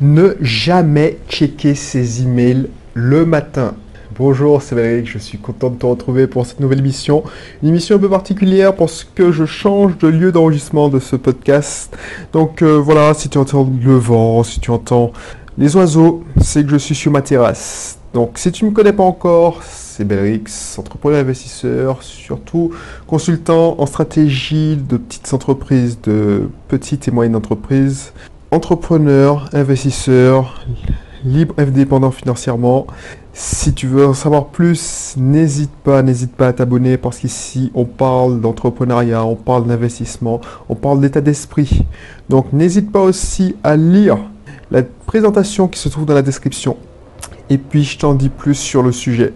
Ne jamais checker ses emails le matin. Bonjour, c'est Valérie, je suis content de te retrouver pour cette nouvelle émission. Une émission un peu particulière parce que je change de lieu d'enregistrement de ce podcast. Donc euh, voilà, si tu entends le vent, si tu entends les oiseaux, c'est que je suis sur ma terrasse. Donc si tu ne me connais pas encore, c'est Belrix, entrepreneur investisseur, surtout consultant en stratégie de petites entreprises, de petites et moyennes entreprises, entrepreneur, investisseur, libre indépendant financièrement. Si tu veux en savoir plus, n'hésite pas, n'hésite pas à t'abonner parce qu'ici on parle d'entrepreneuriat, on parle d'investissement, on parle d'état d'esprit. Donc n'hésite pas aussi à lire la présentation qui se trouve dans la description. Et puis je t'en dis plus sur le sujet.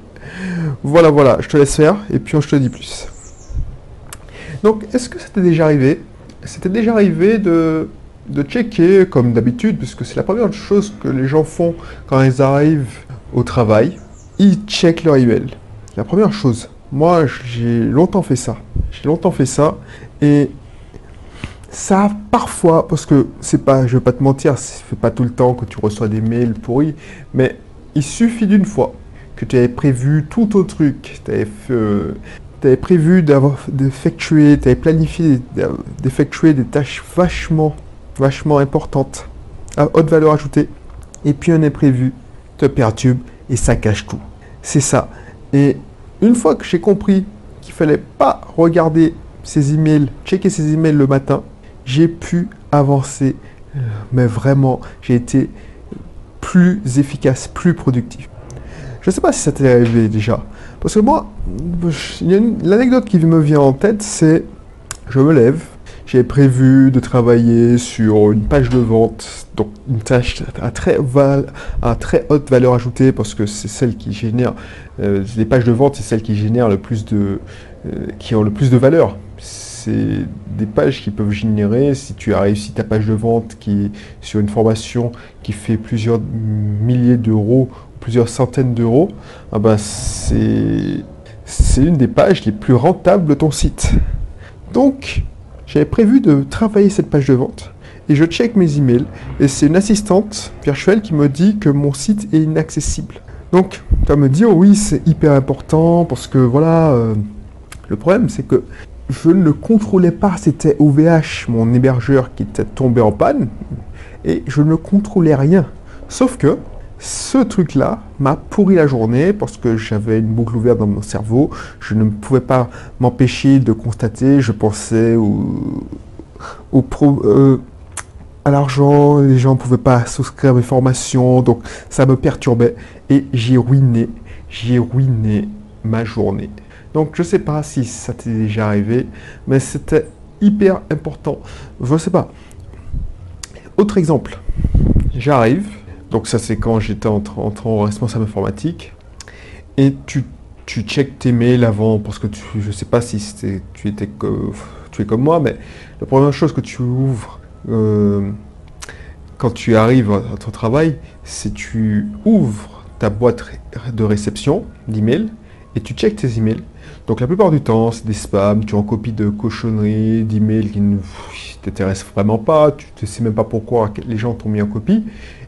Voilà, voilà, je te laisse faire et puis je te dis plus. Donc est-ce que ça déjà arrivé? C'était déjà arrivé de de checker, comme d'habitude, puisque c'est la première chose que les gens font quand ils arrivent au travail, ils checkent leur email. La première chose. Moi, j'ai longtemps fait ça. J'ai longtemps fait ça. Et ça, parfois, parce que c'est pas, je vais pas te mentir, c'est pas tout le temps que tu reçois des mails pourris, mais il suffit d'une fois que tu avais prévu tout ton truc, tu avais, euh, avais, prévu d'effectuer, tu avais planifié d'effectuer des tâches vachement vachement importante, à haute valeur ajoutée, et puis un imprévu te perturbe et ça cache tout. C'est ça. Et une fois que j'ai compris qu'il fallait pas regarder ses emails, checker ses emails le matin, j'ai pu avancer, mais vraiment, j'ai été plus efficace, plus productif. Je ne sais pas si ça t'est arrivé déjà. Parce que moi, l'anecdote qui me vient en tête, c'est je me lève, j'ai prévu de travailler sur une page de vente, donc une tâche à très, à très haute valeur ajoutée parce que c'est celle qui génère, euh, les pages de vente, c'est celles qui génèrent le plus de, euh, qui ont le plus de valeur. C'est des pages qui peuvent générer, si tu as réussi ta page de vente qui sur une formation qui fait plusieurs milliers d'euros, plusieurs centaines d'euros, ah ben c'est une des pages les plus rentables de ton site. Donc, j'avais prévu de travailler cette page de vente et je check mes emails et c'est une assistante virtuelle qui me dit que mon site est inaccessible. Donc, tu me dire, oh oui, c'est hyper important parce que voilà, euh, le problème c'est que je ne contrôlais pas, c'était OVH, mon hébergeur qui était tombé en panne et je ne contrôlais rien. Sauf que ce truc-là m'a pourri la journée parce que j'avais une boucle ouverte dans mon cerveau. Je ne pouvais pas m'empêcher de constater. Je pensais au, euh, à l'argent. Les gens ne pouvaient pas souscrire à mes formations. Donc ça me perturbait. Et j'ai ruiné, j'ai ruiné ma journée. Donc je ne sais pas si ça t'est déjà arrivé, mais c'était hyper important. Je ne sais pas. Autre exemple. J'arrive donc ça c'est quand j'étais en, en, responsable informatique. Et tu, tu checkes tes mails avant, parce que tu, je sais pas si tu étais tu es comme moi, mais la première chose que tu ouvres euh, quand tu arrives à ton travail, c'est tu ouvres ta boîte de réception d'emails et tu checkes tes emails. Donc la plupart du temps, c'est des spams, tu en copie de cochonneries, d'emails qui ne t'intéressent vraiment pas, tu ne sais même pas pourquoi les gens t'ont mis en copie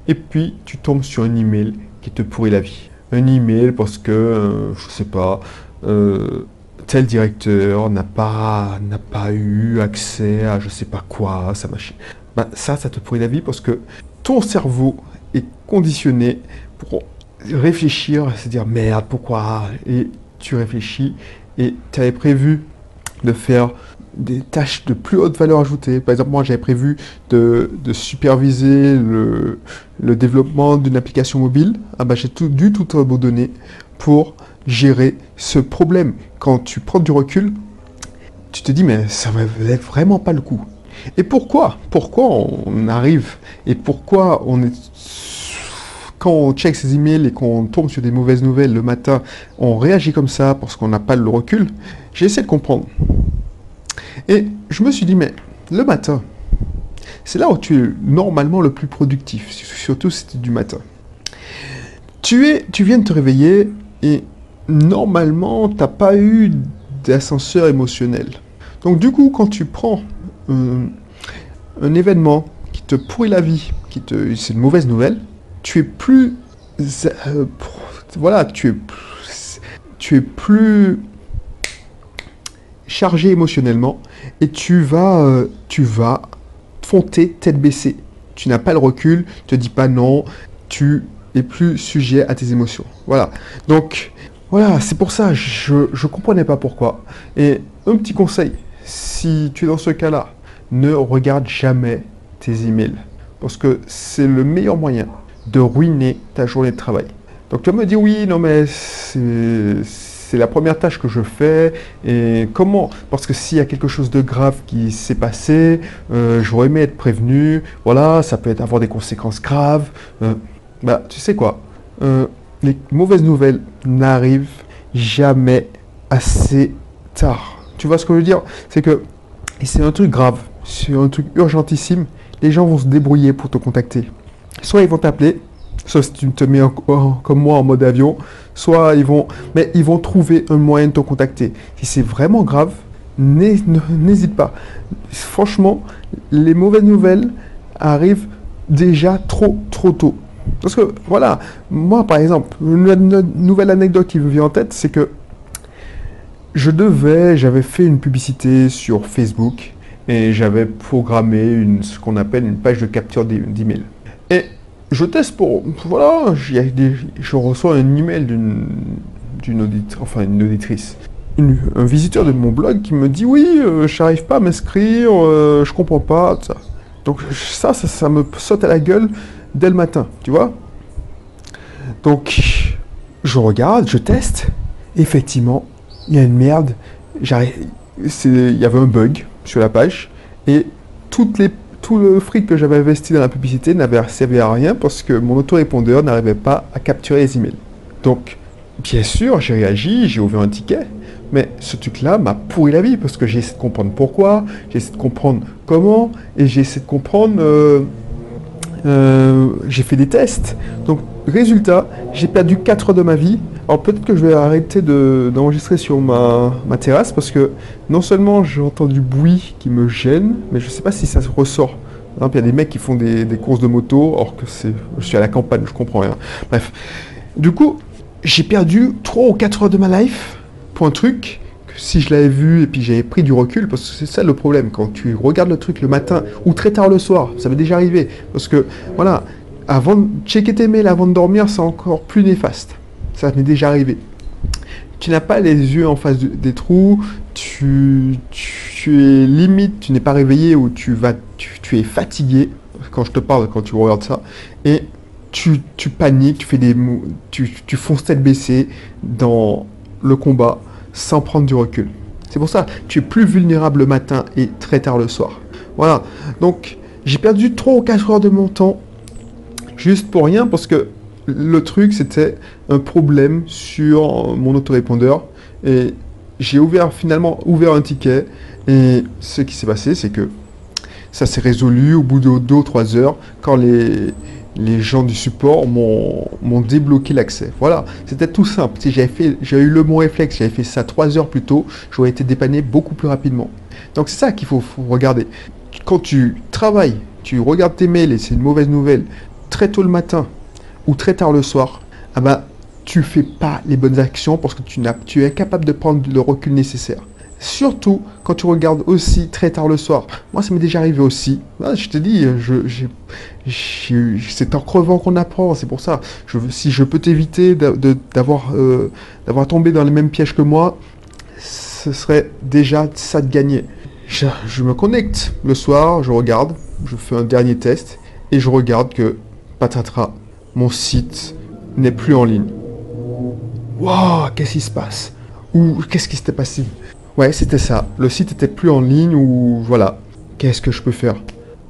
et puis tu tombes sur un email qui te pourrit la vie. Un email parce que, euh, je sais pas, euh, tel directeur n'a pas, n'a pas eu accès à je sais pas quoi, ça machine. Ben, ça, ça te pourrit la vie parce que ton cerveau est conditionné pour réfléchir, se dire merde, pourquoi? Et tu réfléchis et tu avais prévu de faire des tâches de plus haute valeur ajoutée. Par exemple, moi, j'avais prévu de, superviser le, développement d'une application mobile. Ah bah, j'ai tout, dû tout abandonner pour gérer ce problème. Quand tu prends du recul, tu te dis, mais ça ne valait vraiment pas le coup. Et pourquoi? Pourquoi on arrive? Et pourquoi on est... Quand on check ses emails et qu'on tombe sur des mauvaises nouvelles le matin, on réagit comme ça parce qu'on n'a pas le recul J'ai essayé de comprendre. Et je me suis dit, mais le matin, c'est là où tu es normalement le plus productif, surtout si du matin. Tu, es, tu viens de te réveiller et normalement, tu n'as pas eu d'ascenseur émotionnel. Donc du coup, quand tu prends un, un événement qui te pourrit la vie, qui te, c'est une mauvaise nouvelle, tu es plus, euh, voilà, tu es, tu es plus chargé émotionnellement et tu vas, euh, tu vas fonter tête baissée. Tu n'as pas le recul, te dis pas non, tu es plus sujet à tes émotions. Voilà. Donc, voilà, c'est pour ça, je ne comprenais pas pourquoi. Et un petit conseil, si tu es dans ce cas-là, ne regarde jamais tes emails. Parce que c'est le meilleur moyen de ruiner ta journée de travail. Donc tu vas me dire oui, non mais c'est la première tâche que je fais. Et comment? Parce que s'il y a quelque chose de grave qui s'est passé, euh, j'aurais aimé être prévenu. Voilà, ça peut avoir des conséquences graves. Euh, bah, tu sais quoi? Euh, Les mauvaises nouvelles n'arrivent jamais assez tard. Tu vois ce que je veux dire? C'est que, c'est un truc grave, c'est un truc urgentissime, les gens vont se débrouiller pour te contacter. Soit ils vont t'appeler, soit si tu te mets comme moi en mode avion, soit ils vont, mais ils vont trouver un moyen de te contacter. Si c'est vraiment grave, n'hésite pas. Franchement, les mauvaises nouvelles arrivent déjà trop trop tôt. Parce que voilà, moi par exemple, une nouvelle anecdote qui me vient en tête, c'est que je devais, j'avais fait une publicité sur Facebook et j'avais programmé ce qu'on appelle une page de capture d'email. Et je teste pour, voilà, je reçois un email d'une d'une auditrice, enfin une auditrice, un visiteur de mon blog qui me dit oui, euh, je n'arrive pas à m'inscrire, euh, je comprends pas, ça. Donc ça, ça, ça, me saute à la gueule dès le matin, tu vois. Donc je regarde, je teste, effectivement, il y a une merde. Il y avait un bug sur la page et toutes les, tout le fric que j'avais investi dans la publicité n'avait servi à rien parce que mon autorépondeur n'arrivait pas à capturer les emails. Donc, bien sûr, j'ai réagi, j'ai ouvert un ticket, mais ce truc-là m'a pourri la vie parce que j'ai essayé de comprendre pourquoi, j'ai essayé de comprendre comment et j'ai essayé de comprendre. Euh, euh, j'ai fait des tests. Donc, résultat, j'ai perdu 4 heures de ma vie alors peut-être que je vais arrêter d'enregistrer sur ma, terrasse parce que non seulement j'entends du bruit qui me gêne, mais je ne sais pas si ça se ressort. il y a des mecs qui font des, courses de moto, alors que c'est, je suis à la campagne, je comprends rien. Bref. Du coup, j'ai perdu 3 ou 4 heures de ma life pour un truc que si je l'avais vu et puis j'avais pris du recul, parce que c'est ça le problème, quand tu regardes le truc le matin ou très tard le soir, ça m'est déjà arrivé. Parce que, voilà, avant checker tes mails avant de dormir, c'est encore plus néfaste. Ça m'est déjà arrivé. Tu n'as pas les yeux en face des trous, tu, es limite, tu n'es pas réveillé ou tu, vas, tu, es fatigué quand je te parle, quand tu regardes ça, et tu, paniques, tu fais des tu, tu fonces tête baissée dans le combat sans prendre du recul. C'est pour ça, tu es plus vulnérable le matin et très tard le soir. Voilà. Donc, j'ai perdu 3 ou 4 heures de mon temps juste pour rien parce que le truc, c'était un problème sur mon autorépondeur. Et j'ai ouvert, finalement, ouvert un ticket. Et ce qui s'est passé, c'est que ça s'est résolu au bout de 2 ou 3 heures quand les, les gens du support m'ont débloqué l'accès. Voilà, c'était tout simple. Si j'avais eu le bon réflexe, j'avais fait ça 3 heures plus tôt, j'aurais été dépanné beaucoup plus rapidement. Donc c'est ça qu'il faut, faut, regarder. Quand tu travailles, tu regardes tes mails et c'est une mauvaise nouvelle, très tôt le matin, ou très tard le soir, ah bah, tu fais pas les bonnes actions parce que tu, tu es incapable de prendre le recul nécessaire. Surtout quand tu regardes aussi très tard le soir. Moi, ça m'est déjà arrivé aussi. Ah, je te dis, c'est en crevant qu'on apprend. C'est pour ça. Je, si je peux t'éviter d'avoir euh, d'avoir tombé dans les mêmes pièges que moi, ce serait déjà ça de gagner. Je, je, me connecte le soir, je regarde, je fais un dernier test et je regarde que patatras, mon site n'est plus en ligne. Waouh, qu'est-ce qui se passe? Ou qu'est-ce qui s'était passé? Ouais, c'était ça. Le site était plus en ligne ou voilà. Qu'est-ce que je peux faire?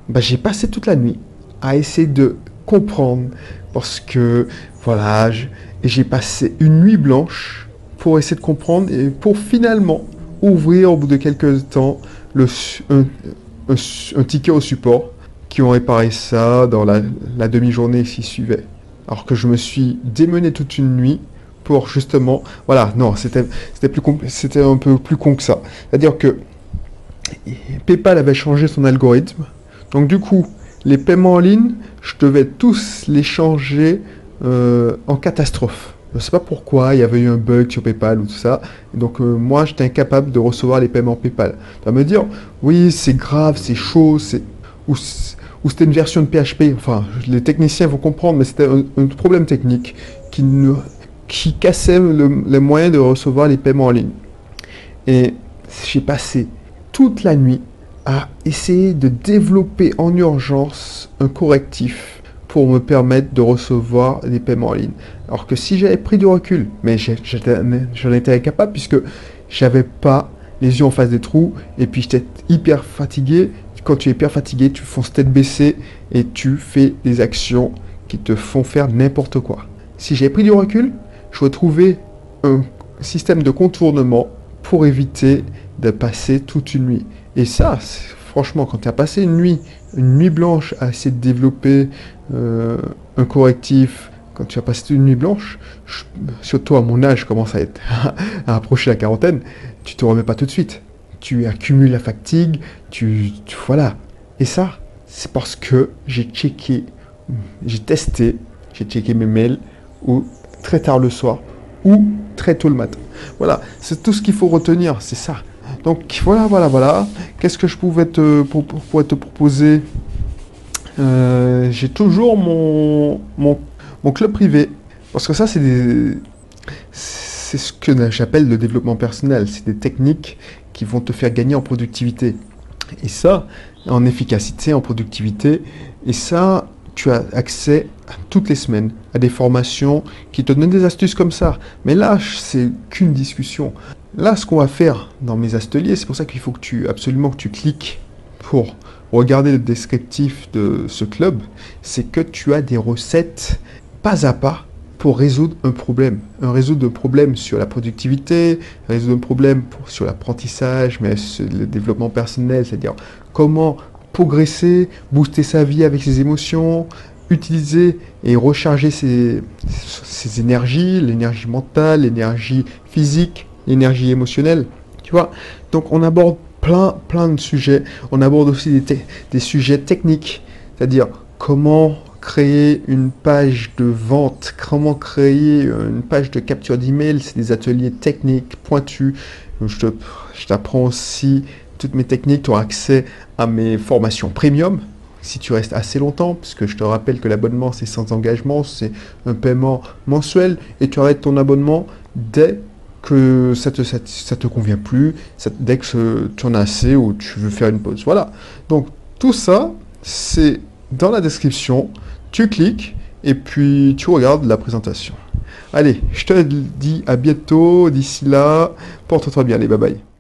Bah, j'ai passé toute la nuit à essayer de comprendre parce que voilà, j'ai passé une nuit blanche pour essayer de comprendre et pour finalement ouvrir au bout de quelques temps un, ticket au support qui ont réparé ça dans la demi-journée qui suivait alors que je me suis démené toute une nuit pour justement, voilà, non, c'était c'était un peu plus con que ça. C'est-à-dire que PayPal avait changé son algorithme, donc du coup, les paiements en ligne, je devais tous les changer euh, en catastrophe. Je ne sais pas pourquoi, il y avait eu un bug sur PayPal ou tout ça. donc euh, moi, j'étais incapable de recevoir les paiements PayPal. Tu vas me dire, oui, c'est grave, c'est chaud, c'est... Ou, c'était une version de PHP. Enfin, les techniciens vont comprendre, mais c'était un, problème technique qui, cassait les moyens de recevoir les paiements en ligne. Et j'ai passé toute la nuit à essayer de développer en urgence un correctif pour me permettre de recevoir des paiements en ligne. Alors que si j'avais pris du recul, mais j'en étais incapable puisque j'avais pas les yeux en face des trous et puis j'étais hyper fatigué. Quand tu es hyper fatigué, tu fonces tête baissée et tu fais des actions qui te font faire n'importe quoi. Si j'avais pris du recul, je trouver un système de contournement pour éviter de passer toute une nuit. Et ça, franchement, quand tu as passé une nuit, une nuit blanche à essayer de développer euh, un correctif, quand tu as passé une nuit blanche, surtout à mon âge, je commence à, être, à approcher la quarantaine, tu te remets pas tout de suite. Tu accumules la fatigue, tu, voilà. Et ça, c'est parce que j'ai checké, j'ai testé, j'ai checké mes mails ou très tard le soir ou très tôt le matin. Voilà, c'est tout ce qu'il faut retenir, c'est ça. Donc voilà, voilà, voilà. Qu'est-ce que je pouvais te, te proposer? Euh, J'ai toujours mon, mon, club privé. Parce que ça, c'est des... C'est ce que j'appelle le développement personnel. C'est des techniques qui vont te faire gagner en productivité. Et ça, en efficacité, en productivité. Et ça, tu as accès toutes les semaines à des formations qui te donnent des astuces comme ça. Mais là, c'est qu'une discussion. Là, ce qu'on va faire dans mes ateliers, c'est pour ça qu'il faut que tu absolument que tu cliques pour regarder le descriptif de ce club, c'est que tu as des recettes pas à pas pour résoudre un problème. Un résoudre un problème sur la productivité, résoudre un problème sur l'apprentissage, mais le développement personnel, c'est-à-dire comment progresser, booster sa vie avec ses émotions, utiliser et recharger ses, énergies, l'énergie mentale, l'énergie physique, l'énergie émotionnelle. Tu vois Donc on aborde plein, plein de sujets. On aborde aussi des sujets techniques, c'est-à-dire comment créer une page de vente, comment créer une page de capture d'email, c'est des ateliers techniques pointus. Je t'apprends aussi toutes mes techniques, tu auras accès à mes formations premium, si tu restes assez longtemps, puisque je te rappelle que l'abonnement c'est sans engagement, c'est un paiement mensuel, et tu arrêtes ton abonnement dès que ça te, ça, te convient plus, dès que tu en as assez ou tu veux faire une pause. Voilà. Donc tout ça, c'est dans la description. Tu cliques et puis tu regardes la présentation. Allez, je te dis à bientôt. D'ici là, porte-toi bien. Allez, bye bye.